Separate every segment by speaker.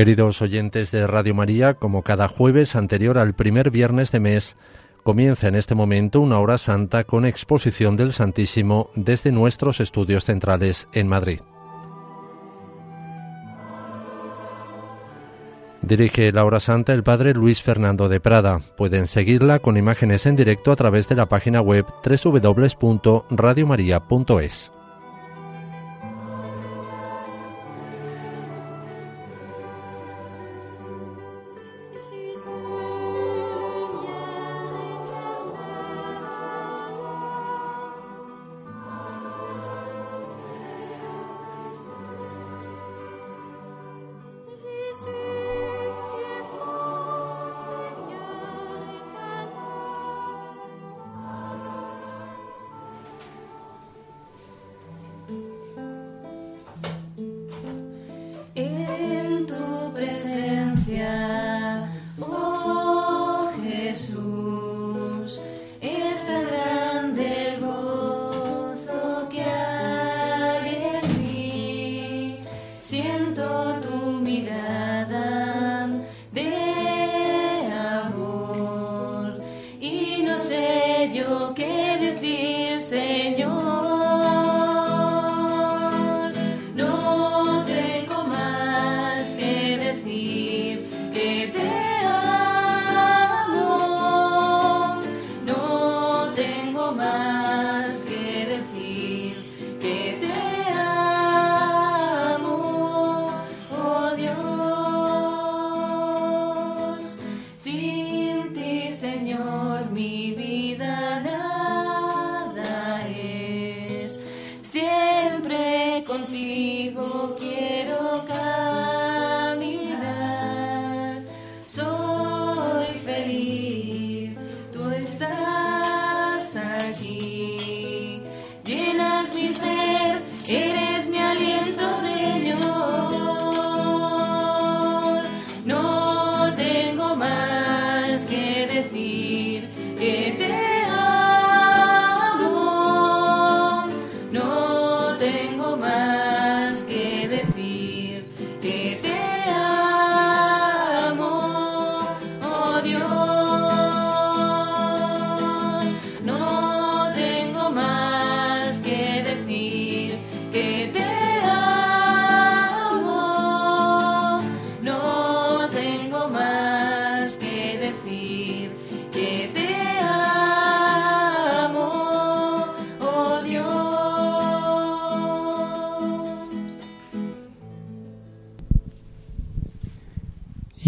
Speaker 1: Queridos oyentes de Radio María, como cada jueves anterior al primer viernes de mes, comienza en este momento una hora santa con exposición del Santísimo desde nuestros estudios centrales en Madrid. Dirige la hora santa el padre Luis Fernando de Prada. Pueden seguirla con imágenes en directo a través de la página web www.radiomaria.es.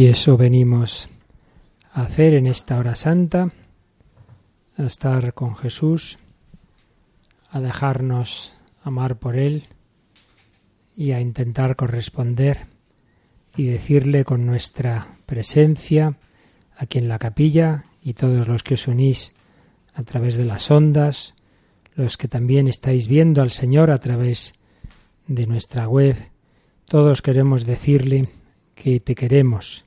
Speaker 2: Y eso venimos a hacer en esta hora santa, a estar con Jesús, a dejarnos amar por Él y a intentar corresponder y decirle con nuestra presencia aquí en la capilla y todos los que os unís a través de las ondas, los que también estáis viendo al Señor a través de nuestra web, todos queremos decirle que te queremos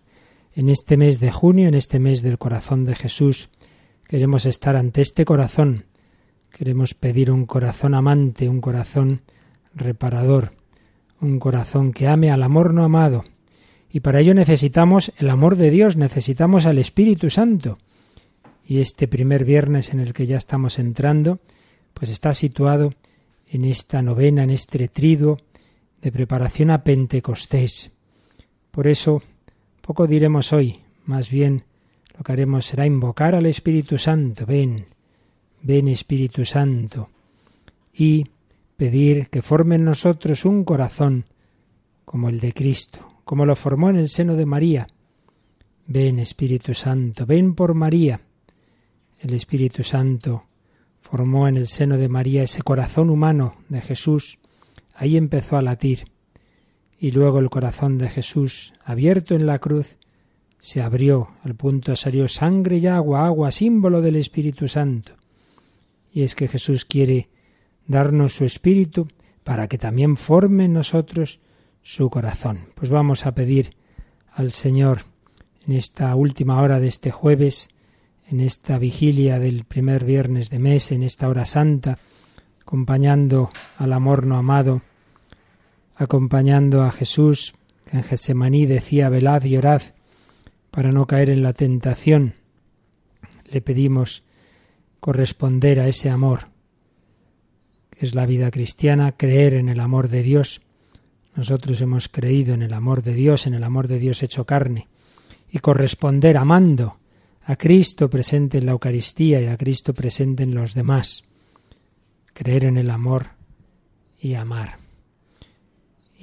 Speaker 2: en este mes de junio, en este mes del corazón de Jesús, queremos estar ante este corazón. Queremos pedir un corazón amante, un corazón reparador, un corazón que ame al amor no amado. Y para ello necesitamos el amor de Dios, necesitamos al Espíritu Santo. Y este primer viernes en el que ya estamos entrando, pues está situado en esta novena, en este trido de preparación a Pentecostés. Por eso poco diremos hoy, más bien lo que haremos será invocar al Espíritu Santo, ven, ven Espíritu Santo, y pedir que forme en nosotros un corazón como el de Cristo, como lo formó en el seno de María. Ven Espíritu Santo, ven por María. El Espíritu Santo formó en el seno de María ese corazón humano de Jesús. Ahí empezó a latir y luego el corazón de Jesús, abierto en la cruz, se abrió, al punto salió sangre y agua, agua, símbolo del Espíritu Santo. Y es que Jesús quiere darnos su Espíritu para que también forme en nosotros su corazón. Pues vamos a pedir al Señor en esta última hora de este jueves, en esta vigilia del primer viernes de mes, en esta hora santa, acompañando al amor no amado, acompañando a Jesús que en Getsemaní decía, velad y orad para no caer en la tentación. Le pedimos corresponder a ese amor, que es la vida cristiana, creer en el amor de Dios. Nosotros hemos creído en el amor de Dios, en el amor de Dios hecho carne, y corresponder amando a Cristo presente en la Eucaristía y a Cristo presente en los demás. Creer en el amor y amar.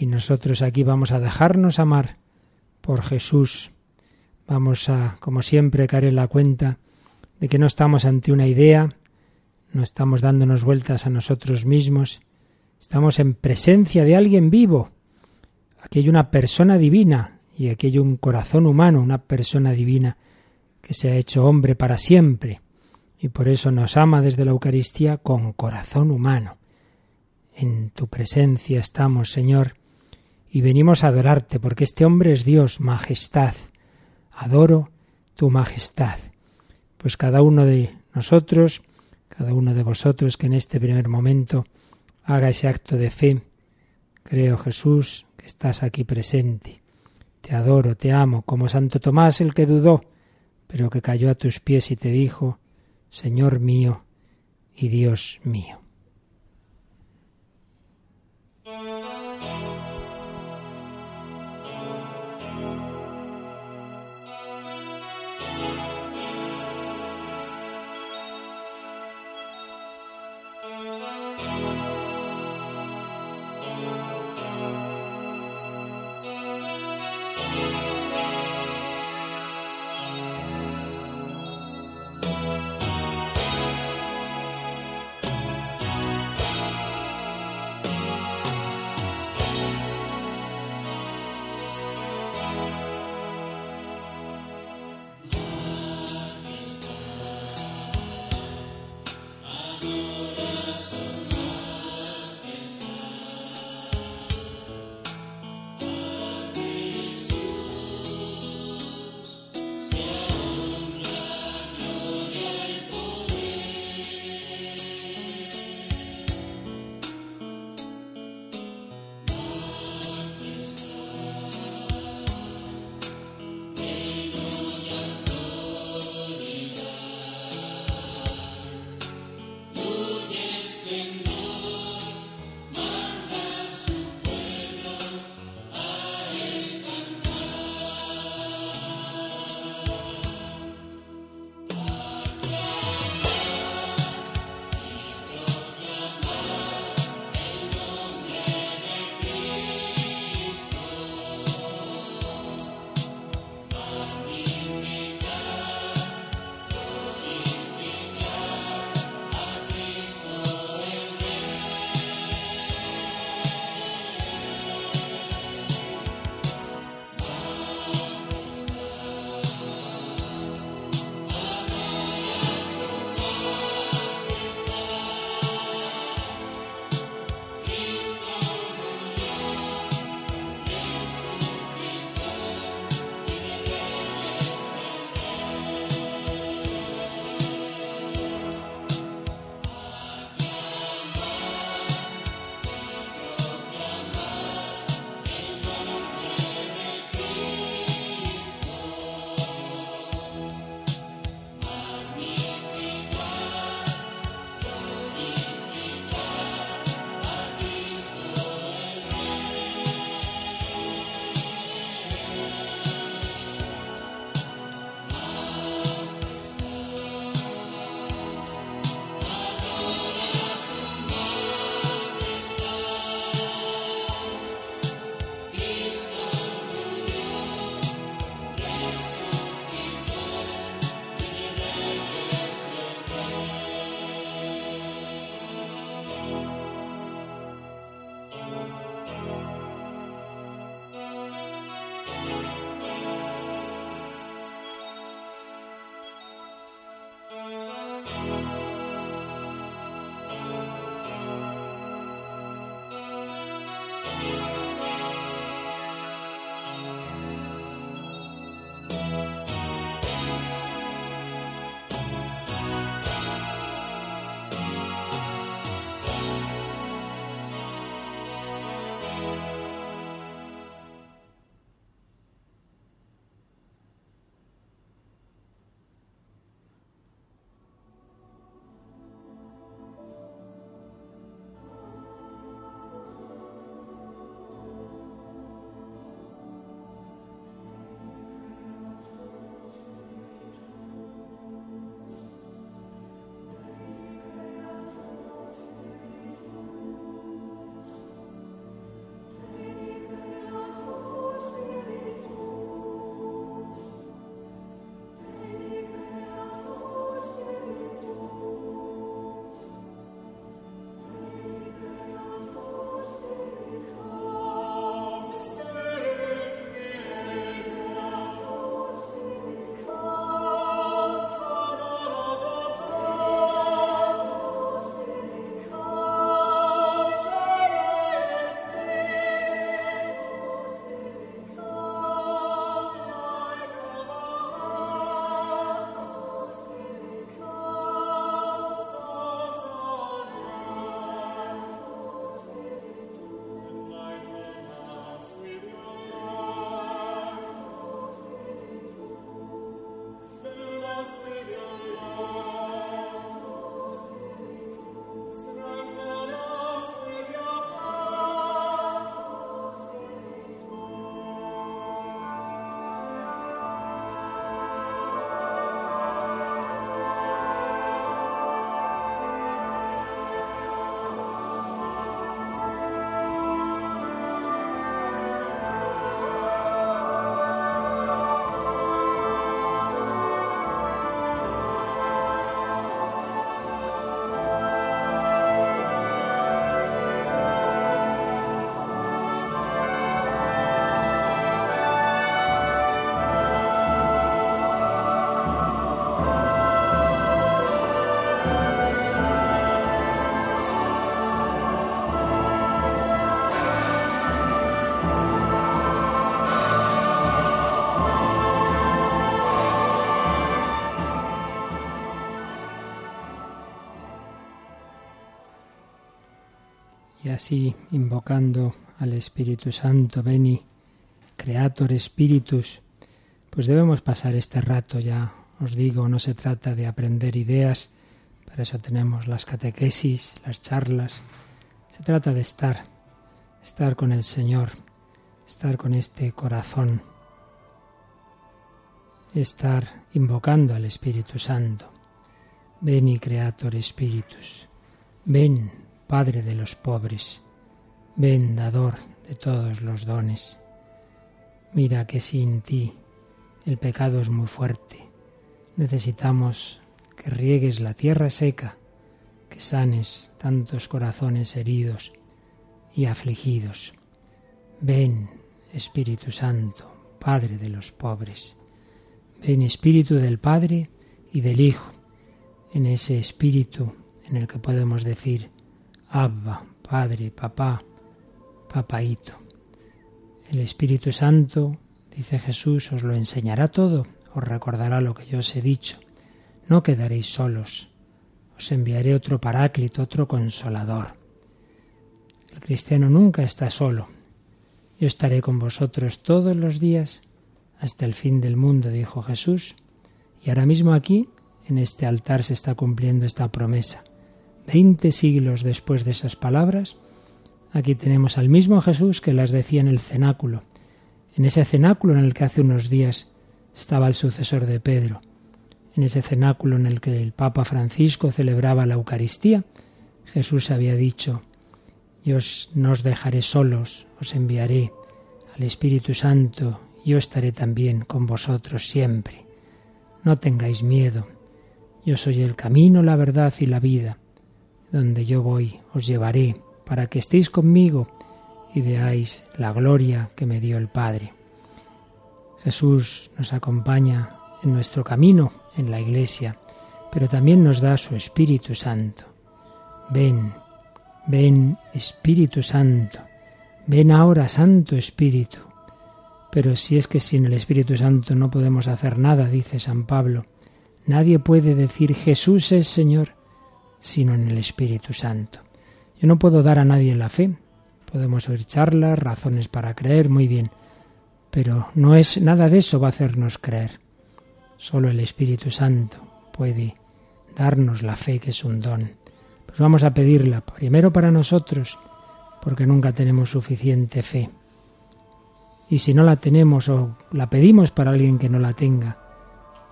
Speaker 2: Y nosotros aquí vamos a dejarnos amar por Jesús. Vamos a, como siempre, caer en la cuenta de que no estamos ante una idea, no estamos dándonos vueltas a nosotros mismos, estamos en presencia de alguien vivo. Aquí hay una persona divina y aquí hay un corazón humano, una persona divina que se ha hecho hombre para siempre y por eso nos ama desde la Eucaristía con corazón humano. En tu presencia estamos, Señor, y venimos a adorarte porque este hombre es Dios, majestad. Adoro tu majestad pues cada uno de nosotros, cada uno de vosotros que en este primer momento haga ese acto de fe. Creo, Jesús, que estás aquí presente. Te adoro, te amo, como Santo Tomás el que dudó, pero que cayó a tus pies y te dijo, Señor mío y Dios mío. Así, invocando al Espíritu Santo, veni, Creator Spiritus, pues debemos pasar este rato ya. Os digo, no se trata de aprender ideas, para eso tenemos las catequesis, las charlas. Se trata de estar, estar con el Señor, estar con este corazón, estar invocando al Espíritu Santo. Veni Creator Spiritus. Ven, Padre de los pobres. Ven, dador de todos los dones. Mira que sin ti el pecado es muy fuerte. Necesitamos que riegues la tierra seca, que sanes tantos corazones heridos y afligidos. Ven, Espíritu Santo, Padre de los pobres. Ven, Espíritu del Padre y del Hijo, en ese Espíritu en el que podemos decir, Abba, Padre, Papá, Papaíto. El Espíritu Santo, dice Jesús, os lo enseñará todo, os recordará lo que yo os he dicho. No quedaréis solos, os enviaré otro paráclito, otro consolador. El cristiano nunca está solo. Yo estaré con vosotros todos los días hasta el fin del mundo, dijo Jesús. Y ahora mismo aquí, en este altar, se está cumpliendo esta promesa. Veinte siglos después de esas palabras, Aquí tenemos al mismo Jesús que las decía en el cenáculo, en ese cenáculo en el que hace unos días estaba el sucesor de Pedro, en ese cenáculo en el que el Papa Francisco celebraba la Eucaristía, Jesús había dicho, yo no os dejaré solos, os enviaré al Espíritu Santo, yo estaré también con vosotros siempre. No tengáis miedo, yo soy el camino, la verdad y la vida. Donde yo voy os llevaré para que estéis conmigo y veáis la gloria que me dio el Padre. Jesús nos acompaña en nuestro camino en la iglesia, pero también nos da su Espíritu Santo. Ven, ven Espíritu Santo, ven ahora Santo Espíritu. Pero si es que sin el Espíritu Santo no podemos hacer nada, dice San Pablo, nadie puede decir Jesús es Señor sino en el Espíritu Santo. Yo no puedo dar a nadie la fe. Podemos oír charlas, razones para creer, muy bien. Pero no es nada de eso va a hacernos creer. Solo el Espíritu Santo puede darnos la fe que es un don. Pues vamos a pedirla primero para nosotros, porque nunca tenemos suficiente fe. Y si no la tenemos o la pedimos para alguien que no la tenga,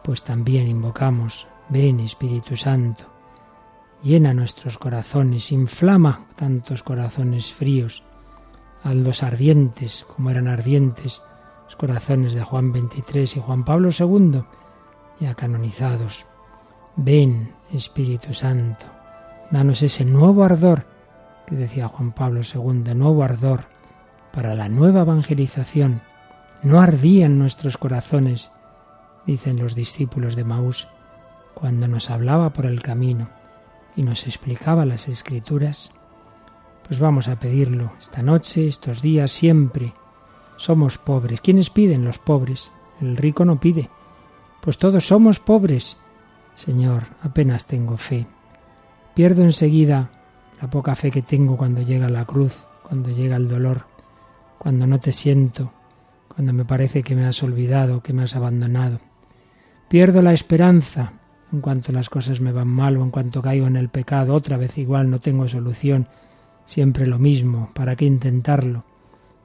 Speaker 2: pues también invocamos, ven Espíritu Santo, llena nuestros corazones, inflama tantos corazones fríos, los ardientes como eran ardientes los corazones de Juan XXIII y Juan Pablo II, ya canonizados. Ven, Espíritu Santo, danos ese nuevo ardor que decía Juan Pablo II, nuevo ardor para la nueva evangelización. No ardían nuestros corazones, dicen los discípulos de Maús, cuando nos hablaba por el camino y nos explicaba las escrituras, pues vamos a pedirlo esta noche, estos días, siempre. Somos pobres. ¿Quiénes piden? Los pobres. El rico no pide. Pues todos somos pobres. Señor, apenas tengo fe. Pierdo enseguida la poca fe que tengo cuando llega la cruz, cuando llega el dolor, cuando no te siento, cuando me parece que me has olvidado, que me has abandonado. Pierdo la esperanza en cuanto las cosas me van mal o en cuanto caigo en el pecado, otra vez igual no tengo solución, siempre lo mismo, ¿para qué intentarlo?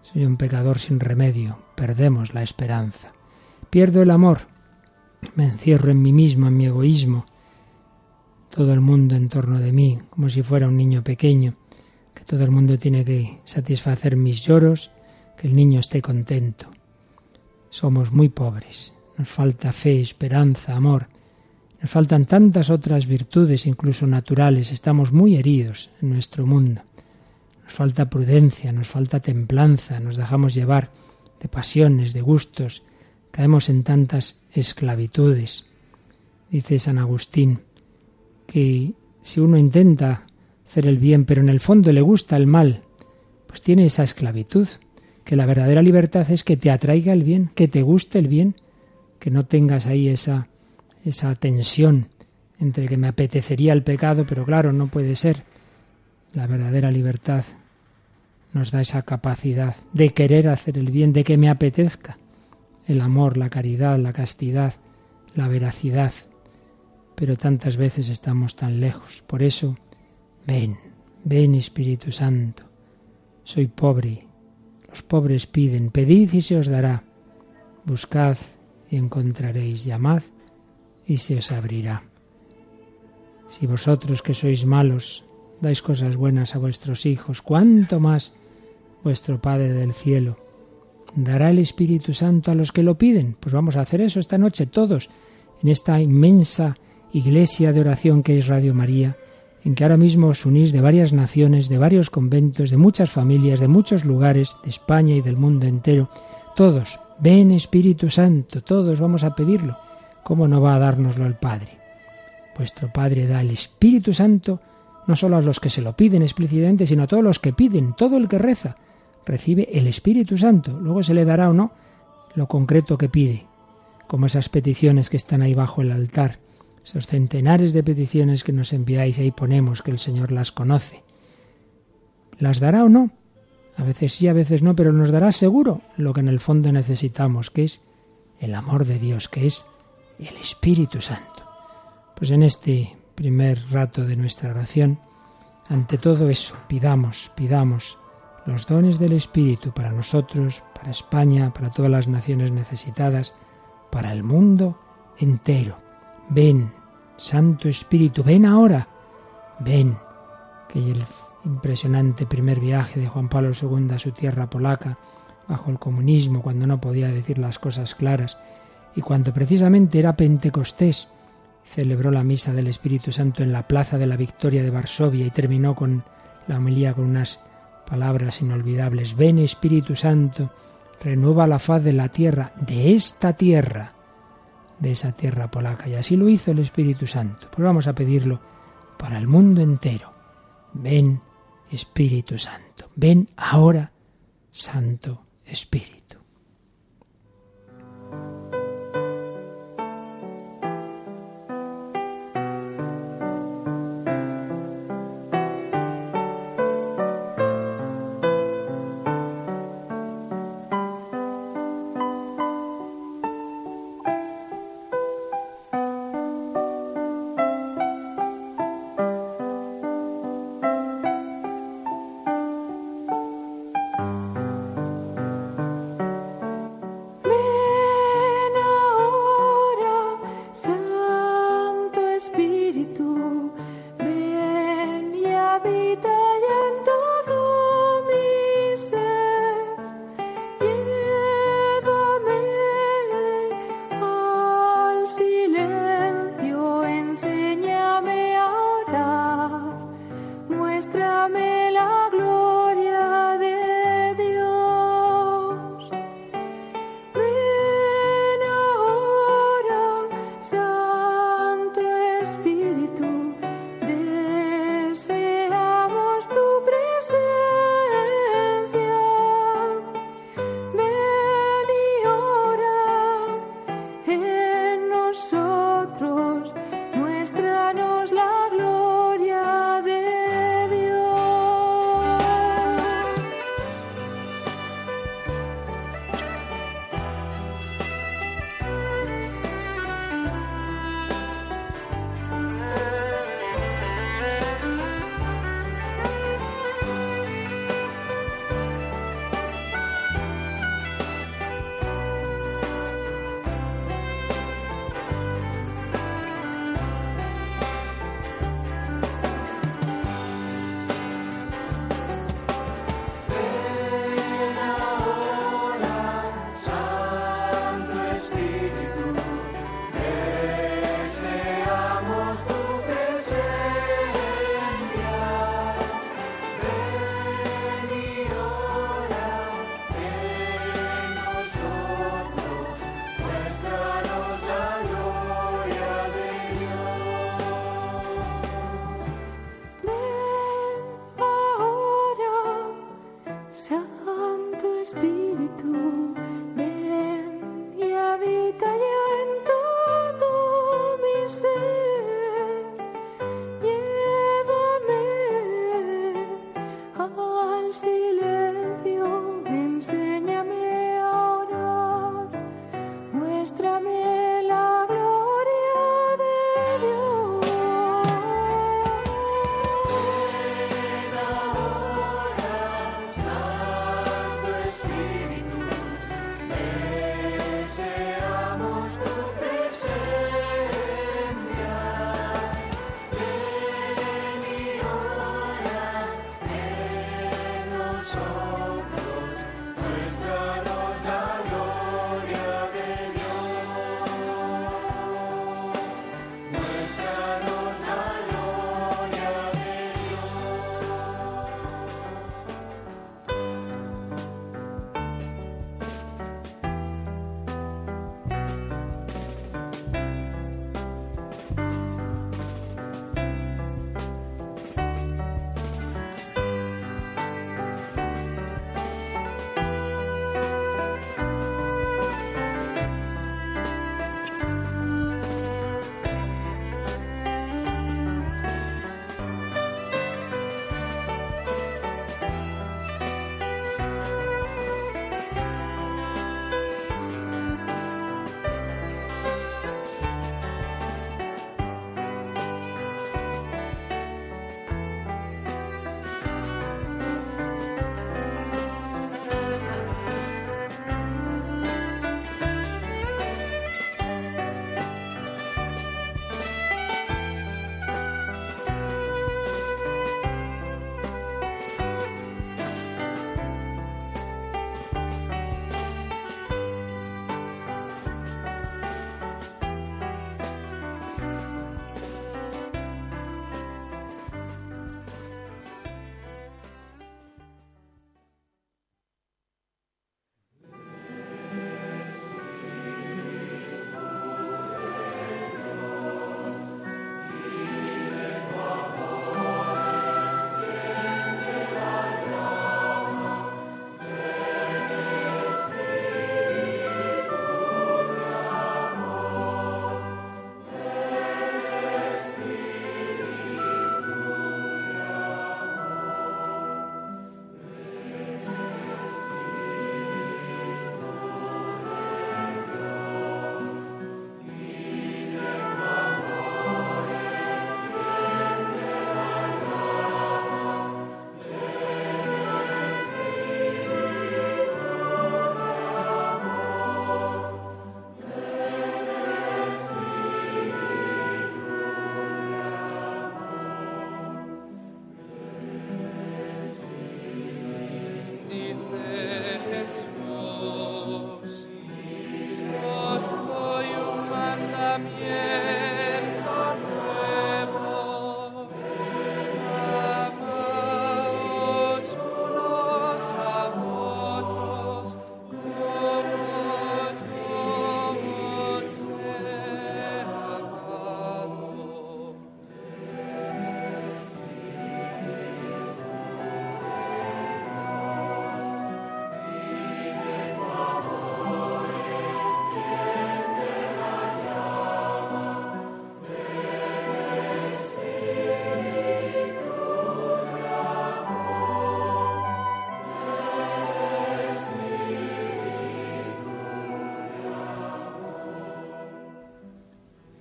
Speaker 2: Soy un pecador sin remedio, perdemos la esperanza. Pierdo el amor, me encierro en mí mismo, en mi egoísmo, todo el mundo en torno de mí, como si fuera un niño pequeño, que todo el mundo tiene que satisfacer mis lloros, que el niño esté contento. Somos muy pobres, nos falta fe, esperanza, amor, nos faltan tantas otras virtudes, incluso naturales. Estamos muy heridos en nuestro mundo. Nos falta prudencia, nos falta templanza, nos dejamos llevar de pasiones, de gustos, caemos en tantas esclavitudes. Dice San Agustín que si uno intenta hacer el bien, pero en el fondo le gusta el mal, pues tiene esa esclavitud, que la verdadera libertad es que te atraiga el bien, que te guste el bien, que no tengas ahí esa esa tensión entre que me apetecería el pecado, pero claro, no puede ser. La verdadera libertad nos da esa capacidad de querer hacer el bien, de que me apetezca el amor, la caridad, la castidad, la veracidad. Pero tantas veces estamos tan lejos. Por eso, ven, ven Espíritu Santo. Soy pobre. Los pobres piden, pedid y se os dará. Buscad y encontraréis, llamad y se os abrirá. Si vosotros que sois malos dais cosas buenas a vuestros hijos, cuánto más vuestro Padre del cielo dará el Espíritu Santo a los que lo piden. Pues vamos a hacer eso esta noche todos, en esta inmensa iglesia de oración que es Radio María, en que ahora mismo os unís de varias naciones, de varios conventos, de muchas familias, de muchos lugares, de España y del mundo entero. Todos, ven Espíritu Santo, todos vamos a pedirlo. ¿Cómo no va a dárnoslo el Padre? Vuestro Padre da el Espíritu Santo no solo a los que se lo piden explícitamente, sino a todos los que piden, todo el que reza, recibe el Espíritu Santo. Luego se le dará o no lo concreto que pide, como esas peticiones que están ahí bajo el altar, esos centenares de peticiones que nos enviáis y ahí ponemos que el Señor las conoce. ¿Las dará o no? A veces sí, a veces no, pero nos dará seguro lo que en el fondo necesitamos, que es el amor de Dios, que es el Espíritu Santo. Pues en este primer rato de nuestra oración, ante todo eso, pidamos, pidamos los dones del Espíritu para nosotros, para España, para todas las naciones necesitadas, para el mundo entero. Ven, Santo Espíritu, ven ahora, ven, que el impresionante primer viaje de Juan Pablo II a su tierra polaca, bajo el comunismo, cuando no podía decir las cosas claras, y cuando precisamente era Pentecostés, celebró la misa del Espíritu Santo en la Plaza de la Victoria de Varsovia y terminó con la homilía con unas palabras inolvidables. Ven Espíritu Santo, renueva la faz de la tierra, de esta tierra, de esa tierra polaca. Y así lo hizo el Espíritu Santo. Pues vamos a pedirlo para el mundo entero. Ven Espíritu Santo, ven ahora Santo Espíritu.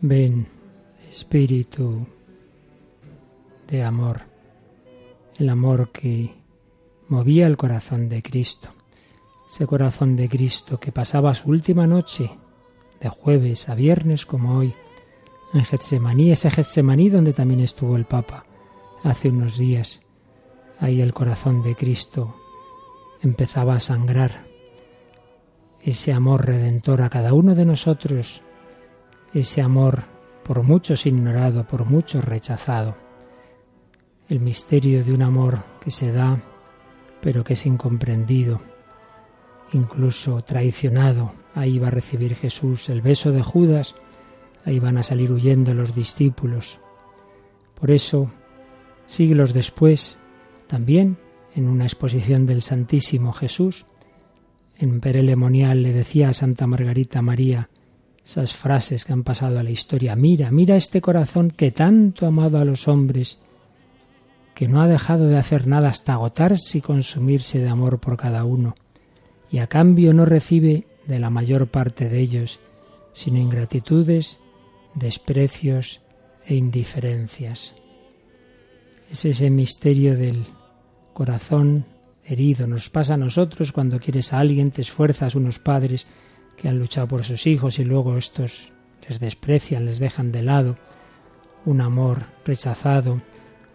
Speaker 2: Ven, Espíritu de amor, el amor que movía el corazón de Cristo, ese corazón de Cristo que pasaba su última noche, de jueves a viernes como hoy, en Getsemaní, ese Getsemaní donde también estuvo el Papa hace unos días. Ahí el corazón de Cristo empezaba a sangrar. Ese amor redentor a cada uno de nosotros ese amor por muchos ignorado, por muchos rechazado, el misterio de un amor que se da pero que es incomprendido, incluso traicionado. Ahí va a recibir Jesús el beso de Judas, ahí van a salir huyendo los discípulos. Por eso, siglos después, también en una exposición del Santísimo Jesús, en Perelemonial le decía a Santa Margarita María, esas frases que han pasado a la historia. Mira, mira este corazón que tanto ha amado a los hombres, que no ha dejado de hacer nada hasta agotarse y consumirse de amor por cada uno, y a cambio no recibe de la mayor parte de ellos sino ingratitudes, desprecios e indiferencias. Es ese misterio del corazón herido. Nos pasa a nosotros cuando quieres a alguien, te esfuerzas, unos padres que han luchado por sus hijos y luego estos les desprecian, les dejan de lado, un amor rechazado,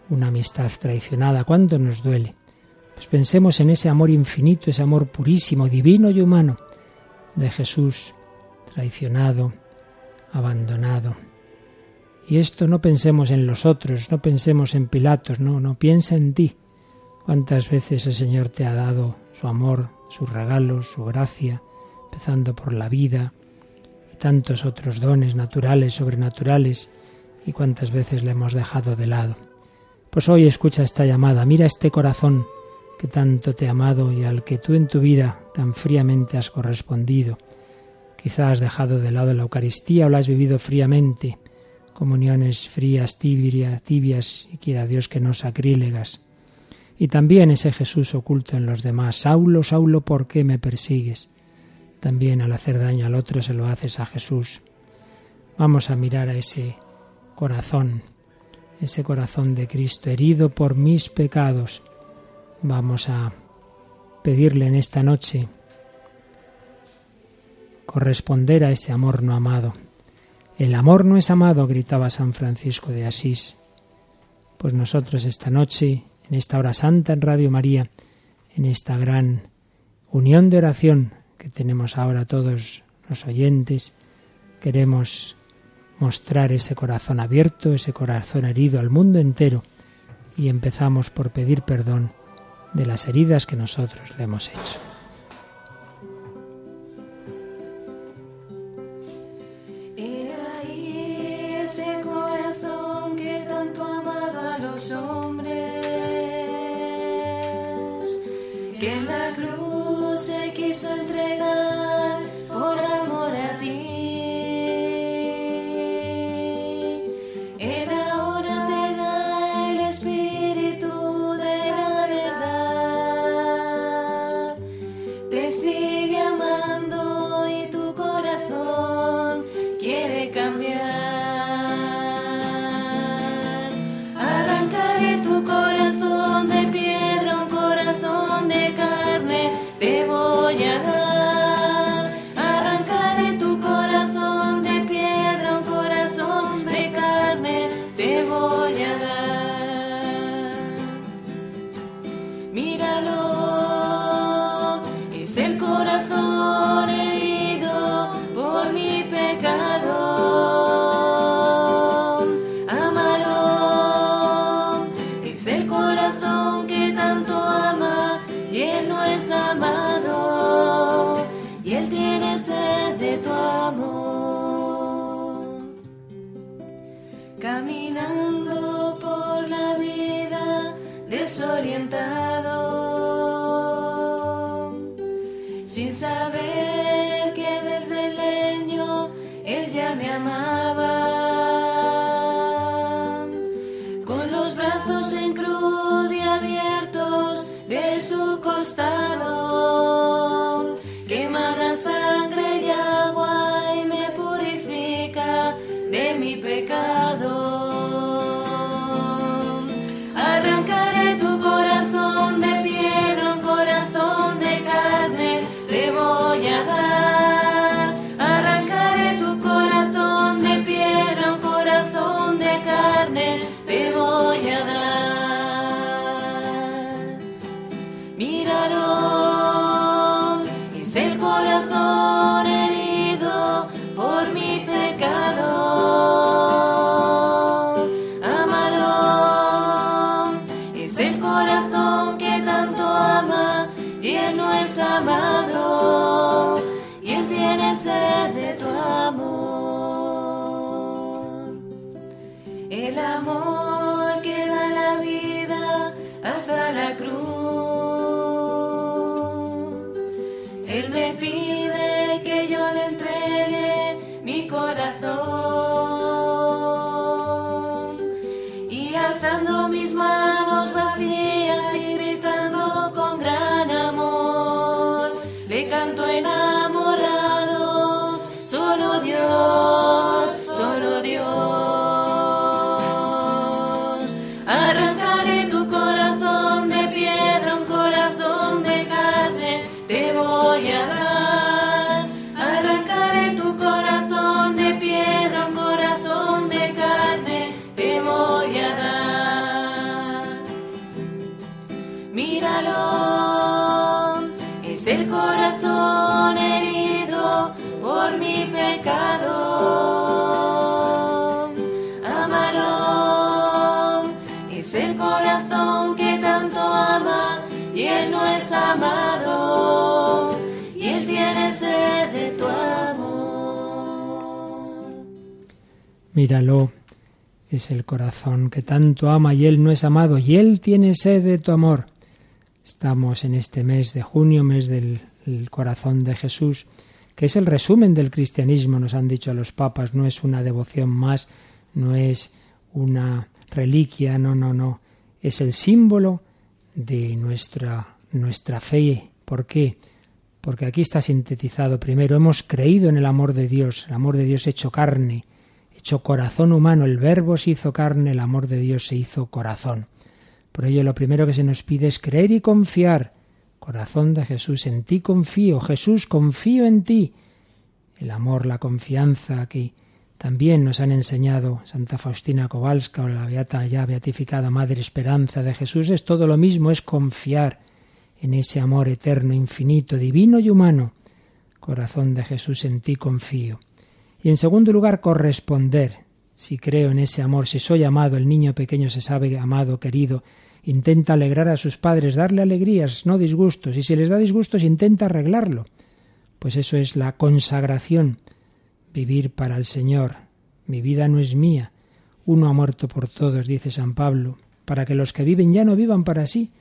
Speaker 2: una amistad traicionada. ¿Cuánto nos duele? Pues pensemos en ese amor infinito, ese amor purísimo, divino y humano de Jesús, traicionado, abandonado. Y esto no pensemos en los otros, no pensemos en Pilatos, no, no, piensa en ti. ¿Cuántas veces el Señor te ha dado su amor, sus regalos, su gracia, empezando por la vida y tantos otros dones naturales, sobrenaturales, y cuántas veces le hemos dejado de lado? Pues hoy escucha esta llamada, mira este corazón que tanto te ha amado y al que tú en tu vida tan fríamente has correspondido. Quizás has dejado de lado la Eucaristía o la has vivido fríamente, comuniones frías, tibias, tibias y quiera Dios que no sacrílegas. Y también ese Jesús oculto en los demás. Saulo, Saulo, ¿por qué me persigues? También al hacer daño al otro se lo haces a Jesús. Vamos a mirar a ese corazón, ese corazón de Cristo herido por mis pecados, Vamos a pedirle en esta noche corresponder a ese amor no amado. El amor no es amado, gritaba San Francisco de Asís. Pues nosotros esta noche, en esta hora santa en Radio María, en esta gran unión de oración que tenemos ahora todos los oyentes, queremos mostrar ese corazón abierto, ese corazón herido al mundo entero y empezamos por pedir perdón de las heridas que nosotros le hemos hecho.
Speaker 1: Enamorado, el corazón herido por mi pecado. Amarón es el corazón que tanto ama y él no es amado y él tiene sed de tu amor.
Speaker 2: Míralo. Es el corazón que tanto ama y él no es amado y él tiene sed de tu amor. Estamos en este mes de junio, mes del corazón de Jesús, que es el resumen del cristianismo, nos han dicho los papas, no es una devoción más, no es una reliquia, no, no, no, es el símbolo de nuestra, nuestra fe. ¿Por qué? Porque aquí está sintetizado primero, hemos creído en el amor de Dios, el amor de Dios hecho carne, hecho corazón humano, el verbo se hizo carne, el amor de Dios se hizo corazón. Por ello lo primero que se nos pide es creer y confiar. Corazón de Jesús, en ti confío, Jesús, confío en ti. El amor, la confianza que también nos han enseñado Santa Faustina Kowalska o la beata ya beatificada Madre Esperanza de Jesús es todo lo mismo, es confiar en ese amor eterno, infinito, divino y humano. Corazón de Jesús, en ti confío. Y en segundo lugar, corresponder. Si creo en ese amor, si soy amado, el niño pequeño se sabe amado, querido, intenta alegrar a sus padres, darle alegrías, no disgustos, y si les da disgustos, intenta arreglarlo. Pues eso es la consagración vivir para el Señor. Mi vida no es mía. Uno ha muerto por todos, dice San Pablo, para que los que viven ya no vivan para sí,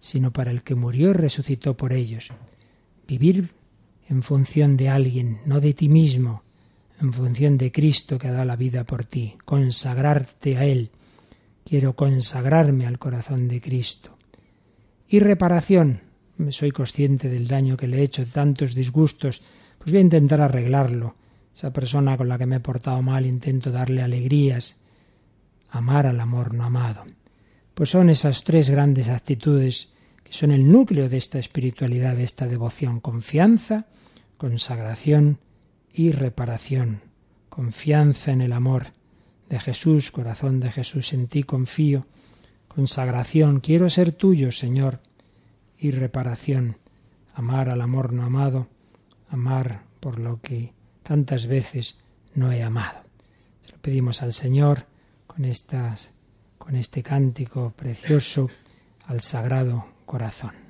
Speaker 2: sino para el que murió y resucitó por ellos. Vivir en función de alguien, no de ti mismo, en función de Cristo que ha dado la vida por ti, consagrarte a Él. Quiero consagrarme al corazón de Cristo. Y reparación. Soy consciente del daño que le he hecho, tantos disgustos, pues voy a intentar arreglarlo esa persona con la que me he portado mal intento darle alegrías, amar al amor no amado. Pues son esas tres grandes actitudes que son el núcleo de esta espiritualidad, de esta devoción, confianza, consagración y reparación. Confianza en el amor de Jesús, corazón de Jesús, en ti confío. Consagración, quiero ser tuyo, Señor. Y reparación, amar al amor no amado, amar por lo que tantas veces no he amado. Se lo pedimos al Señor con estas con este cántico precioso al Sagrado Corazón.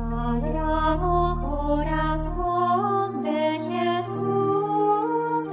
Speaker 3: Sagrado corazón de Jesús,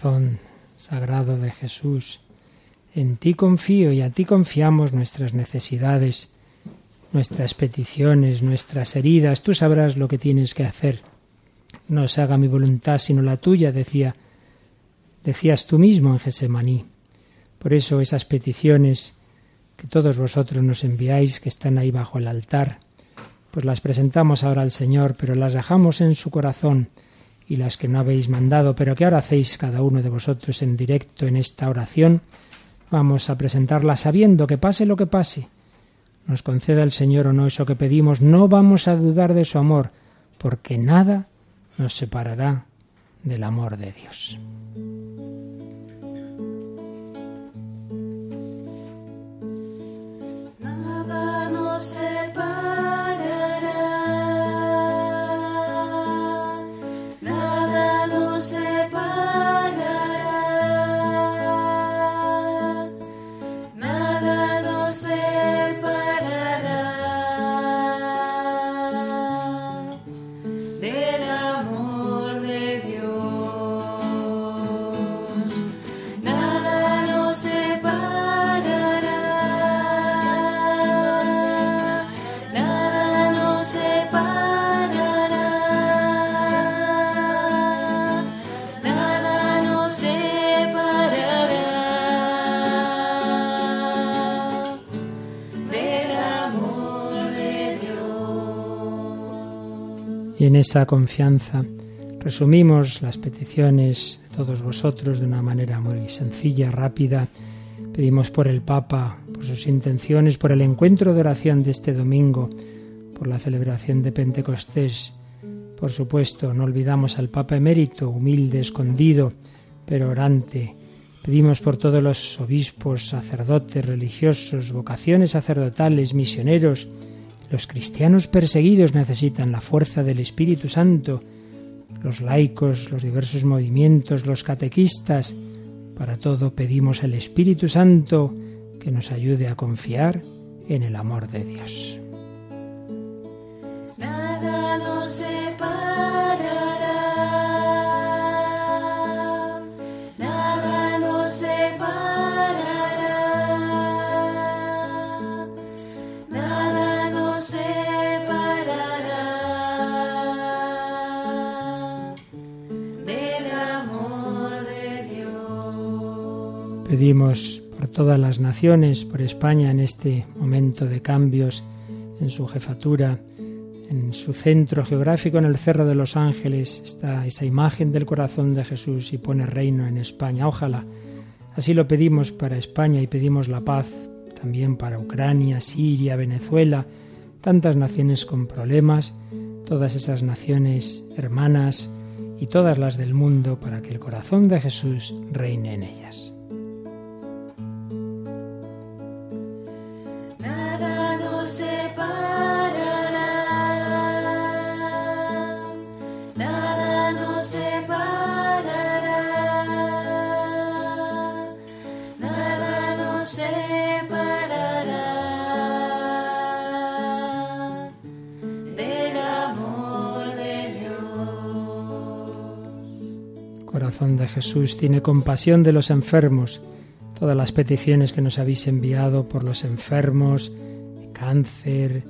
Speaker 3: Corazón sagrado de Jesús, en
Speaker 2: ti confío y a ti confiamos nuestras necesidades, nuestras peticiones, nuestras heridas. Tú sabrás lo que tienes que hacer. No se haga mi voluntad sino la tuya, decía, decías tú mismo en Gesemaní. Por eso esas peticiones que todos vosotros nos enviáis, que están ahí bajo el altar, pues las presentamos ahora al Señor, pero las dejamos en su corazón y las que no habéis mandado, pero que ahora hacéis cada uno de vosotros en directo en esta oración, vamos a presentarlas sabiendo que pase lo que pase, nos conceda el Señor o no eso que pedimos, no vamos a dudar de su amor, porque nada nos separará del amor de Dios.
Speaker 1: Nada nos nada
Speaker 2: esa confianza resumimos las peticiones de todos vosotros de una manera muy sencilla, rápida. Pedimos por el Papa, por sus intenciones, por el encuentro de oración de este domingo, por la celebración de Pentecostés. Por supuesto, no olvidamos al Papa emérito, humilde, escondido, pero orante. Pedimos por todos los obispos, sacerdotes, religiosos, vocaciones sacerdotales, misioneros. Los cristianos perseguidos necesitan la fuerza del Espíritu Santo. Los laicos, los diversos movimientos, los catequistas. Para todo pedimos el Espíritu Santo que nos ayude a confiar en el amor de Dios. Pedimos por todas las naciones, por España en este momento de cambios en su jefatura, en su centro geográfico, en el Cerro de los Ángeles, está esa imagen del corazón de Jesús y pone reino en España. Ojalá. Así lo pedimos para España y pedimos la paz también para Ucrania, Siria, Venezuela, tantas naciones con problemas, todas esas naciones hermanas y todas las del mundo para que el corazón de Jesús reine en ellas.
Speaker 3: De
Speaker 2: Jesús tiene compasión de los enfermos. Todas las peticiones que nos habéis enviado por los enfermos, cáncer,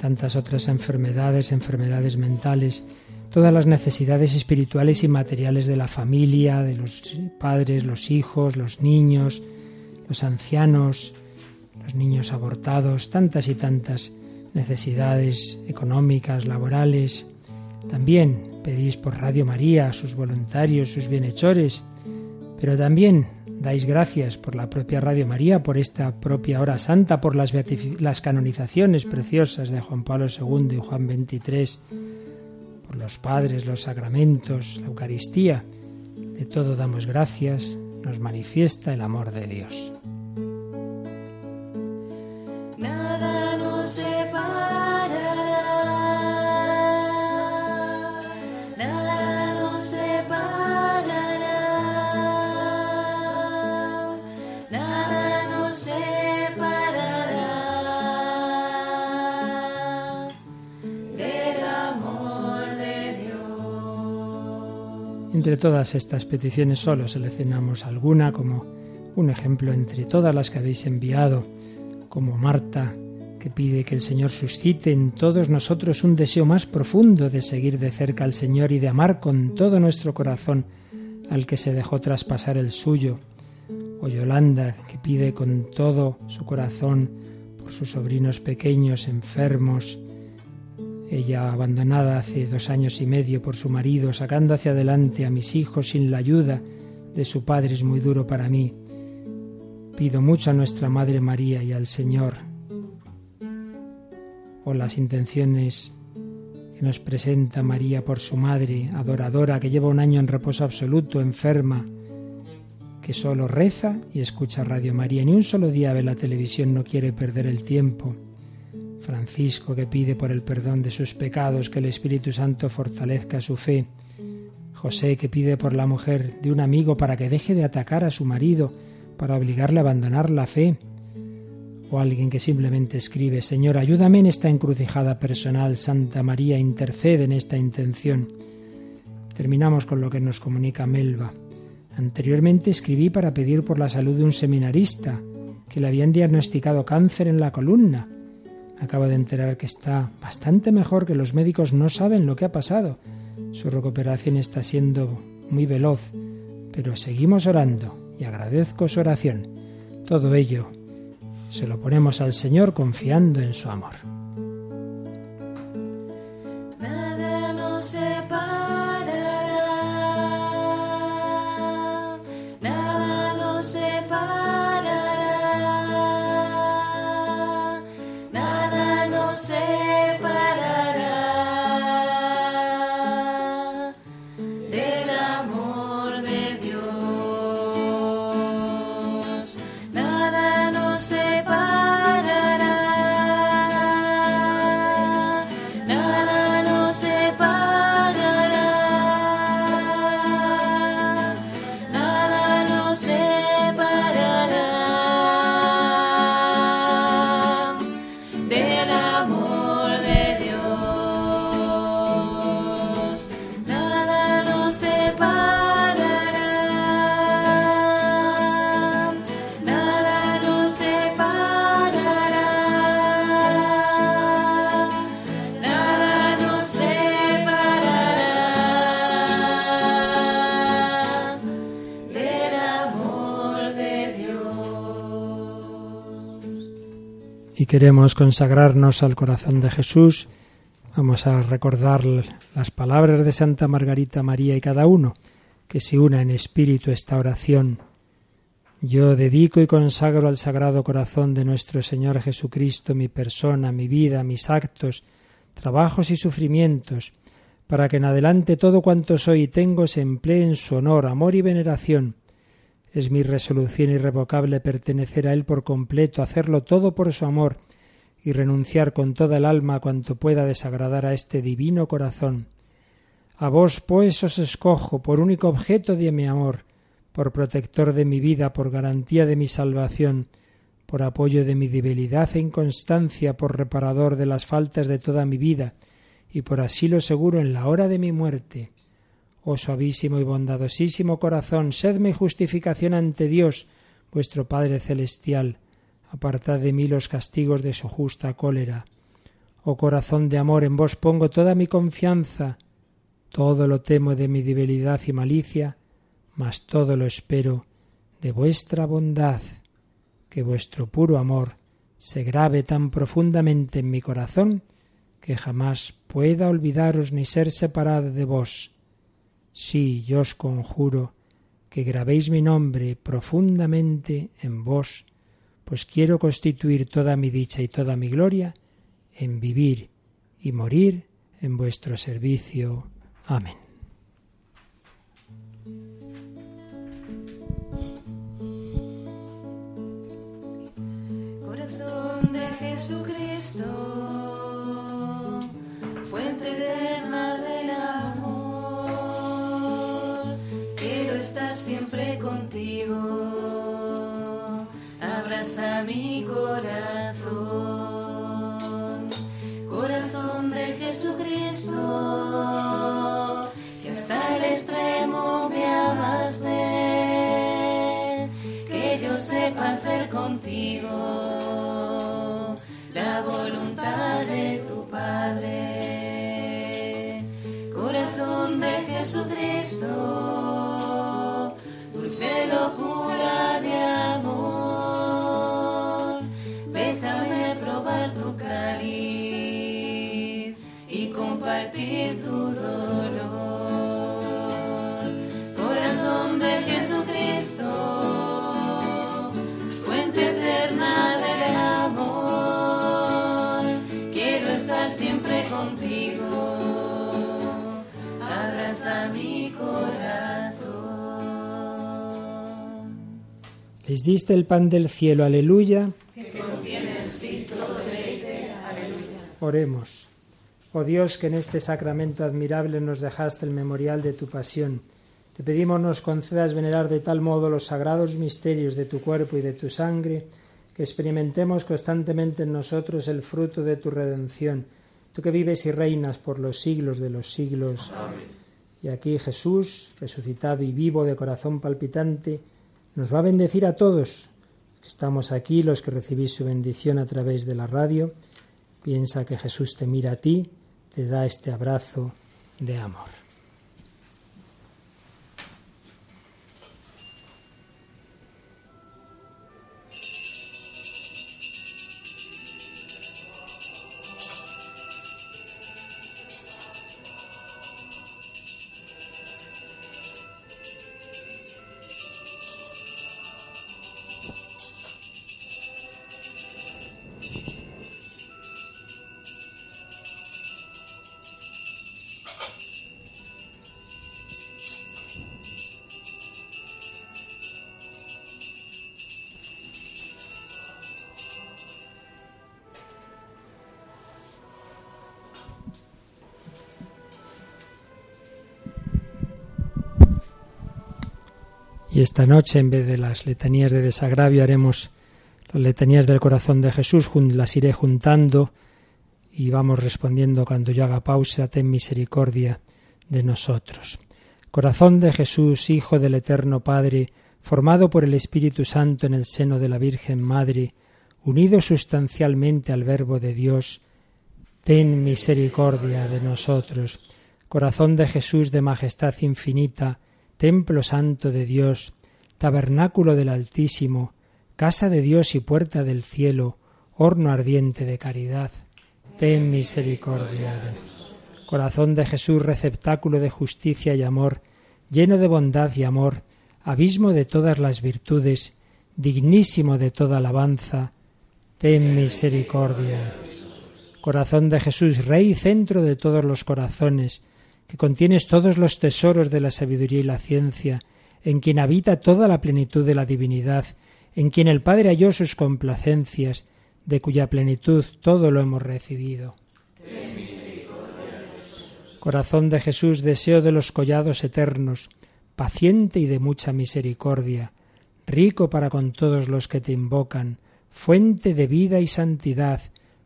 Speaker 2: tantas otras enfermedades, enfermedades mentales, todas las necesidades espirituales y materiales de la familia, de los padres, los hijos, los niños, los ancianos, los niños abortados, tantas y tantas necesidades económicas, laborales. También pedís por Radio María, sus voluntarios, sus bienhechores, pero también dais gracias por la propia Radio María, por esta propia hora santa, por las, las canonizaciones preciosas de Juan Pablo II y Juan XXIII, por los padres, los sacramentos, la Eucaristía. De todo damos gracias, nos manifiesta el amor de Dios. Entre todas estas peticiones solo seleccionamos alguna como un ejemplo entre todas las que habéis enviado, como Marta, que pide que el Señor suscite en todos nosotros un deseo más profundo de seguir de cerca al Señor y de amar con todo nuestro corazón al que se dejó traspasar el suyo, o Yolanda, que pide con todo su corazón por sus sobrinos pequeños, enfermos, ella abandonada hace dos años y medio por su marido, sacando hacia adelante a mis hijos sin la ayuda de su padre es muy duro para mí. Pido mucho a nuestra Madre María y al Señor o las intenciones que nos presenta María por su madre, adoradora, que lleva un año en reposo absoluto, enferma, que solo reza y escucha Radio María. Ni un solo día ve la televisión, no quiere perder el tiempo. Francisco que pide por el perdón de sus pecados, que el Espíritu Santo fortalezca su fe. José que pide por la mujer de un amigo para que deje de atacar a su marido, para obligarle a abandonar la fe. O alguien que simplemente escribe, Señor, ayúdame en esta encrucijada personal, Santa María, intercede en esta intención. Terminamos con lo que nos comunica Melba. Anteriormente escribí para pedir por la salud de un seminarista, que le habían diagnosticado cáncer en la columna. Acabo de enterar que está bastante mejor, que los médicos no saben lo que ha pasado. Su recuperación está siendo muy veloz, pero seguimos orando y agradezco su oración. Todo ello se lo ponemos al Señor confiando en su amor. Queremos consagrarnos al corazón de Jesús, vamos a recordar las palabras de Santa Margarita María y cada uno que se una en espíritu esta oración. Yo dedico y consagro al Sagrado Corazón de nuestro Señor Jesucristo mi persona, mi vida, mis actos, trabajos y sufrimientos, para que en adelante todo cuanto soy y tengo se emplee en su honor, amor y veneración. Es mi resolución irrevocable pertenecer a Él por completo, hacerlo todo por su amor y renunciar con toda el alma a cuanto pueda desagradar a este divino corazón. A vos, pues, os escojo por único objeto de mi amor, por protector de mi vida, por garantía de mi salvación, por apoyo de mi debilidad e inconstancia, por reparador de las faltas de toda mi vida, y por asilo seguro en la hora de mi muerte. Oh suavísimo y bondadosísimo corazón, sedme justificación ante Dios, vuestro Padre celestial, apartad de mí los castigos de su justa cólera. Oh corazón de amor, en vos pongo toda mi confianza, todo lo temo de mi debilidad y malicia, mas todo lo espero de vuestra bondad, que vuestro puro amor se grave tan profundamente en mi corazón que jamás pueda olvidaros ni ser separado de vos. Sí, yo os conjuro que grabéis mi nombre profundamente en vos, pues quiero constituir toda mi dicha y toda mi gloria en vivir y morir en vuestro servicio. Amén.
Speaker 1: Jesucristo, siempre contigo, abraza mi corazón, corazón de Jesucristo, que hasta el extremo me amaste, que yo sepa hacer contigo la voluntad de tu Padre. Corazón de Jesucristo,
Speaker 2: Les diste el pan del cielo, aleluya. Oremos. Oh Dios, que en este sacramento admirable nos dejaste el memorial de tu pasión. Te pedimos nos concedas venerar de tal modo los sagrados misterios de tu cuerpo y de tu sangre, que experimentemos constantemente en nosotros el fruto de tu redención, tú que vives y reinas por los siglos de los siglos. Y aquí Jesús, resucitado y vivo de corazón palpitante, nos va a bendecir a todos. que Estamos aquí, los que recibís su bendición a través de la radio. Piensa que Jesús te mira a ti, te da este abrazo de amor. Y esta noche, en vez de las letanías de desagravio, haremos las letanías del corazón de Jesús, las iré juntando y vamos respondiendo cuando yo haga pausa, ten misericordia de nosotros. Corazón de Jesús, Hijo del Eterno Padre, formado por el Espíritu Santo en el seno de la Virgen Madre, unido sustancialmente al Verbo de Dios, ten misericordia de nosotros. Corazón de Jesús de majestad infinita, templo santo de Dios, tabernáculo del Altísimo, casa de Dios y puerta del cielo, horno ardiente de caridad, ten misericordia. Corazón de Jesús, receptáculo de justicia y amor, lleno de bondad y amor, abismo de todas las virtudes, dignísimo de toda alabanza, ten misericordia. Corazón de Jesús, Rey y centro de todos los corazones, que contienes todos los tesoros de la sabiduría y la ciencia, en quien habita toda la plenitud de la divinidad, en quien el Padre halló sus complacencias, de cuya plenitud todo lo hemos recibido. Corazón de Jesús, deseo de los collados eternos, paciente y de mucha misericordia, rico para con todos los que te invocan, fuente de vida y santidad,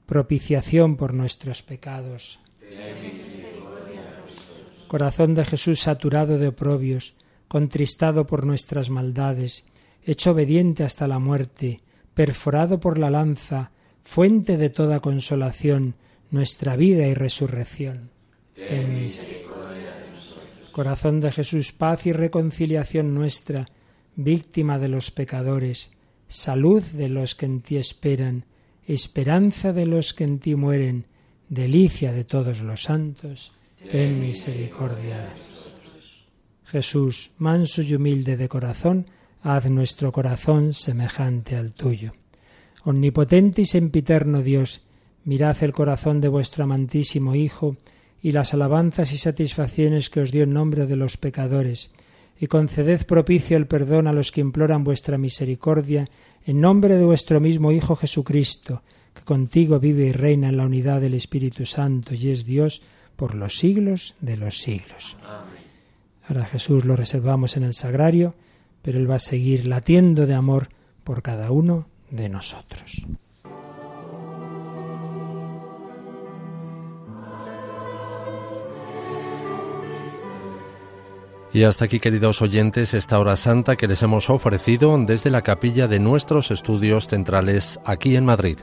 Speaker 2: propiciación por nuestros pecados. Corazón de Jesús saturado de oprobios, contristado por nuestras maldades, hecho obediente hasta la muerte, perforado por la lanza, fuente de toda consolación, nuestra vida y resurrección. Ten misericordia de nosotros. Corazón de Jesús, paz y reconciliación nuestra, víctima de los pecadores, salud de los que en ti esperan, esperanza de los que en ti mueren, delicia de todos los santos, ten misericordia. Jesús, manso y humilde de corazón, haz nuestro corazón semejante al tuyo. Omnipotente y sempiterno Dios, mirad el corazón de vuestro amantísimo Hijo y las alabanzas y satisfacciones que os dio en nombre de los pecadores, y conceded propicio el perdón a los que imploran vuestra misericordia, en nombre de vuestro mismo Hijo Jesucristo, que contigo vive y reina en la unidad del Espíritu Santo y es Dios por los siglos de los siglos. Ahora Jesús lo reservamos en el sagrario, pero Él va a seguir latiendo de amor por cada uno de nosotros.
Speaker 1: Y hasta aquí, queridos oyentes, esta hora santa que les hemos ofrecido desde la capilla de nuestros estudios centrales aquí en Madrid.